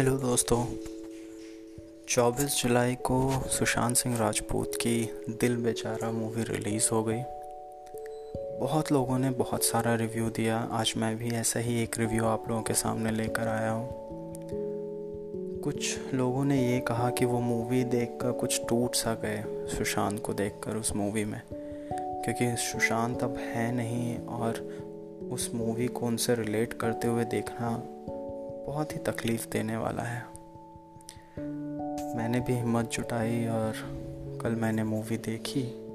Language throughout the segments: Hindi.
हेलो दोस्तों। 24 जुलाई को सुशांत सिंह राजपूत की दिल बेचारा मूवी रिलीज़ हो गई। बहुत लोगों ने बहुत सारा रिव्यू दिया। आज मैं भी ऐसा ही एक रिव्यू आप लोगों के सामने लेकर आया हूँ। कुछ लोगों ने ये कहा कि वो मूवी देखकर कुछ टूट सा गए सुशांत को देखकर उस मूवी में। क्योंकि सुशांत अब है नहीं और उस मूवी को उनसे रिलेट करते हुए देखना बहुत ही तकलीफ़ देने वाला है। मैंने भी हिम्मत जुटाई और कल मैंने मूवी देखी।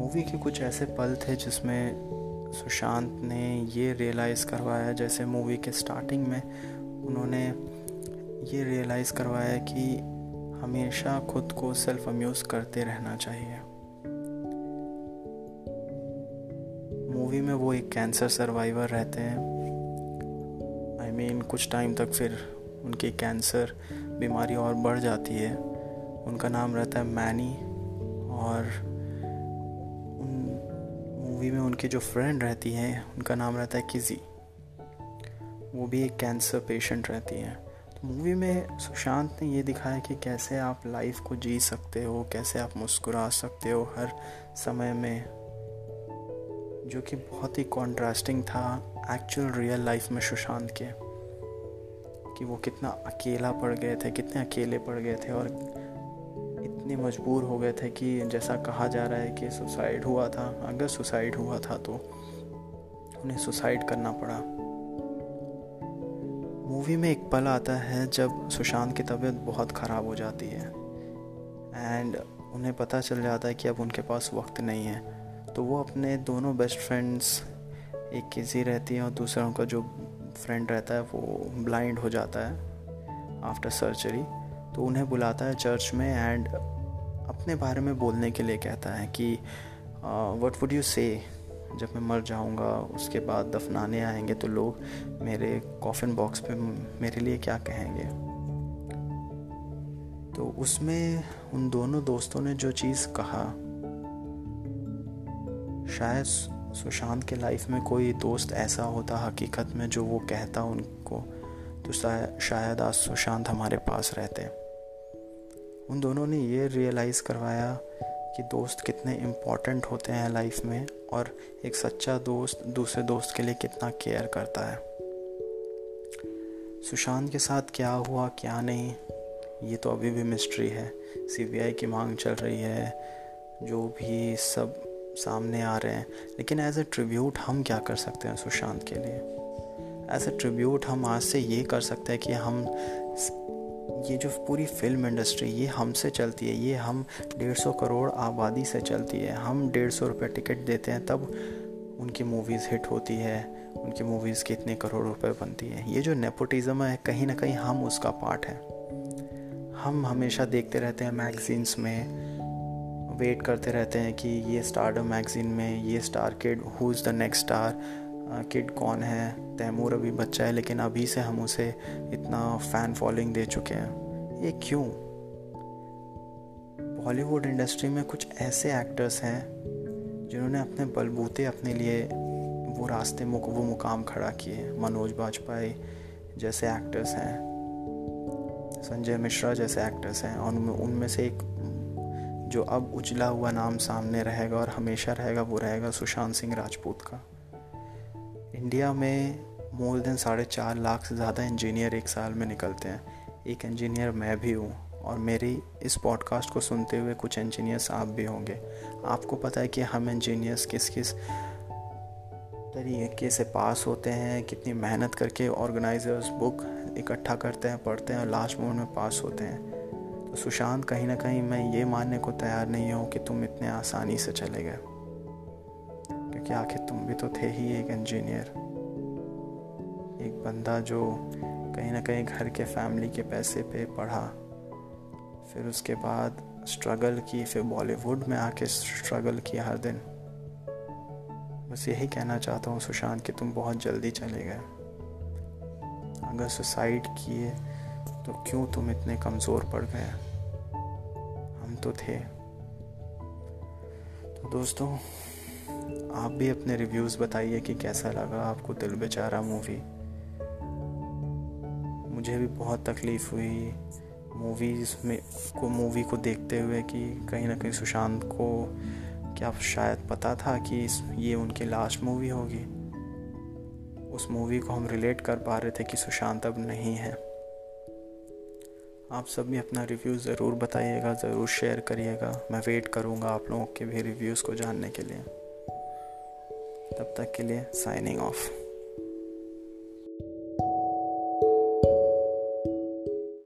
मूवी के कुछ ऐसे पल थे जिसमें सुशांत ने ये रियलाइज़ करवाया, जैसे मूवी के स्टार्टिंग में उन्होंने ये रियलाइज़ करवाया कि हमेशा खुद को सेल्फ अम्यूज़ करते रहना चाहिए। मूवी में वो एक कैंसर सर्वाइवर रहते हैं। मीन कुछ टाइम तक फिर उनकी कैंसर बीमारी और बढ़ जाती है। उनका नाम रहता है मैनी और उन मूवी में उनकी जो फ्रेंड रहती हैं, उनका नाम रहता है किजी वो भी एक कैंसर पेशेंट रहती हैं। तो मूवी में सुशांत ने ये दिखाया कि कैसे आप लाइफ को जी सकते हो, कैसे आप मुस्कुरा सकते हो हर समय में, जो कि बहुत ही कॉन्ट्रास्टिंग था एक्चुअल रियल लाइफ में सुशांत के। कि वो कितना अकेला पड़ गए थे, कितने अकेले पड़ गए थे और इतने मजबूर हो गए थे कि जैसा कहा जा रहा है कि सुसाइड हुआ था। अगर सुसाइड हुआ था तो उन्हें सुसाइड करना पड़ा। मूवी में एक पल आता है जब सुशांत की तबीयत बहुत ख़राब हो जाती है एंड उन्हें पता चल जाता है कि अब उनके पास वक्त नहीं है। तो वो अपने दोनों बेस्ट फ्रेंड्स एक किसी रहती हैं और दूसरा उनका जो फ्रेंड रहता है, वो ब्लाइंड हो जाता है आफ्टर सर्जरी तो उन्हें बुलाता है चर्च में एंड अपने बारे में बोलने के लिए कहता है कि वट वुड यू से जब मैं मर जाऊँगा, उसके बाद दफनाने आएँगे तो लोग मेरे कॉफिन बॉक्स पे मेरे लिए क्या कहेंगे? तो उसमें उन दोनों दोस्तों ने जो चीज़ कहा, शायद सुशांत के लाइफ में कोई दोस्त ऐसा होता हकीकत में जो वो कहता उनको तो शायद आज सुशांत हमारे पास रहते उन दोनों ने ये रियलाइज़ करवाया कि दोस्त कितने इंपॉर्टेंट होते हैं लाइफ में और एक सच्चा दोस्त दूसरे दोस्त के लिए कितना केयर करता है। सुशांत के साथ क्या हुआ, क्या नहीं, ये तो अभी भी मिस्ट्री है। सीबीआई की मांग चल रही है, जो भी सब सामने आ रहे हैं। लेकिन एज ए ट्रिब्यूट हम क्या कर सकते हैं सुशांत के लिए? एज ए ट्रिब्यूट हम आज से ये कर सकते हैं कि हम ये जो पूरी फ़िल्म इंडस्ट्री ये हमसे चलती है, ये हम डेढ़ सौ करोड़ आबादी से चलती है। हम डेढ़ सौ रुपये टिकट देते हैं, तब उनकी मूवीज़ हिट होती है, उनकी मूवीज़ कितने करोड़ रुपए बनती है। ये जो नेपोटिज़म है, कहीं ना कहीं हम उसका पार्ट है। हम हमेशा देखते रहते हैं मैगजीन्स में वेट करते रहते हैं कि ये स्टार मैगज़ीन में, ये star kid who is the next star kid कौन है? तैमूर अभी बच्चा है, लेकिन अभी से हम उसे इतना फ़ैन फॉलोइंग दे चुके हैं। ये क्यों? बॉलीवुड इंडस्ट्री में कुछ ऐसे एक्टर्स हैं, जिन्होंने अपने बलबूते अपने लिए वो रास्ते मुक, वो मुकाम खड़ा किए मनोज बाजपेयी जैसे एक्टर्स हैं, संजय मिश्रा जैसे एक्टर्स हैं, और उनमें से एक जो अब उजला हुआ नाम सामने रहेगा और हमेशा रहेगा, वो रहेगा सुशांत सिंह राजपूत का। इंडिया में मोर देन साढ़े चार लाख से ज़्यादा इंजीनियर एक साल में निकलते हैं। एक इंजीनियर मैं भी हूँ और मेरी इस पॉडकास्ट को सुनते हुए कुछ इंजीनियर्स आप भी होंगे। आपको पता है कि हम इंजीनियर्स किस किस तरीके से पास होते हैं, कितनी मेहनत करके ऑर्गेनाइजर्स बुक इकट्ठा करते हैं, पढ़ते हैं और लास्ट मोमेंट में पास होते हैं। सुशांत, कहीं ना कहीं मैं ये मानने को तैयार नहीं हूँ कि तुम इतने आसानी से चले गए। क्योंकि आखिर तुम भी तो थे ही एक इंजीनियर एक बंदा जो कहीं ना कहीं घर के फैमिली के पैसे पे पढ़ा, फिर उसके बाद स्ट्रगल की, फिर बॉलीवुड में आके स्ट्रगल किया हर दिन। बस यही कहना चाहता हूँ सुशांत कि तुम बहुत जल्दी चले गए। अगर सुसाइड किए तो क्यों तुम इतने कमज़ोर पड़ गए? हम तो थे। तो दोस्तों, आप भी अपने रिव्यूज़ बताइए कि कैसा लगा आपको दिल बेचारा मूवी मुझे भी बहुत तकलीफ़ हुई मूवीज़ में, को मूवी को देखते हुए कि कहीं ना कहीं सुशांत को क्या शायद पता था कि ये उनकी लास्ट मूवी होगी। उस मूवी को हम रिलेट कर पा रहे थे कि सुशांत अब नहीं है। आप सब भी अपना रिव्यू ज़रूर बताइएगा, ज़रूर शेयर करिएगा। मैं वेट करूँगा आप लोगों के भी रिव्यूज़ को जानने के लिए। तब तक के लिए साइनिंग ऑफ़